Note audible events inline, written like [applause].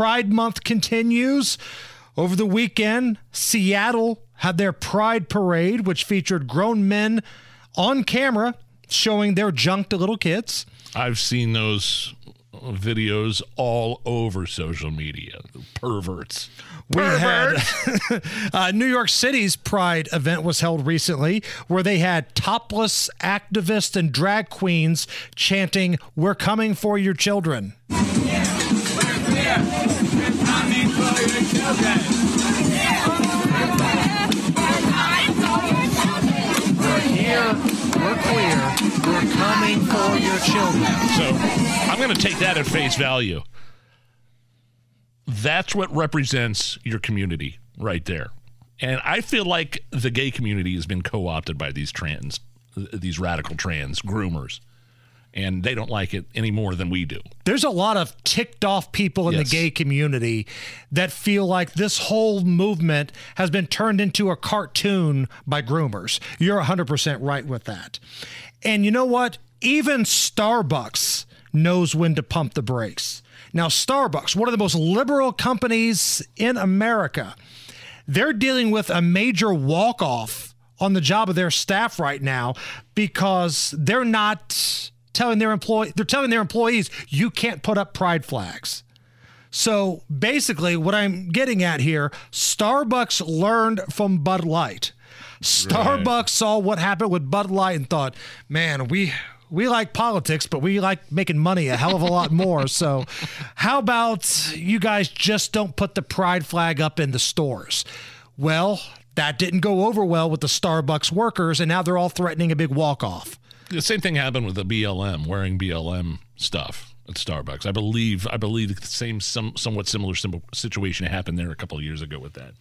Pride Month continues. Over the weekend, Seattle had their Pride Parade, which featured grown men on camera showing their junk to little kids. I've seen those videos all over social media. Perverts. We had [laughs] uh, New York City's Pride event was held recently, where they had topless activists and drag queens chanting, "We're coming for your children." We're So I'm going to take that at face value. That's what represents your community right there. And I feel like the gay community has been co opted by these trans, these radical trans groomers. And they don't like it any more than we do. There's a lot of ticked off people in Yes. the gay community that feel like this whole movement has been turned into a cartoon by groomers. You're 100% right with that. And you know what? Even Starbucks knows when to pump the brakes. Now, Starbucks, one of the most liberal companies in America, they're dealing with a major walk off on the job of their staff right now because they're not telling their employee they're telling their employees you can't put up pride flags. So basically what I'm getting at here, Starbucks learned from Bud Light. Starbucks saw what happened with Bud Light and thought, "Man, we we like politics, but we like making money a hell of a lot more. So, how about you guys just don't put the pride flag up in the stores? Well, that didn't go over well with the Starbucks workers, and now they're all threatening a big walk off. The same thing happened with the BLM wearing BLM stuff at Starbucks. I believe I believe the same some somewhat similar sim- situation happened there a couple years ago with that.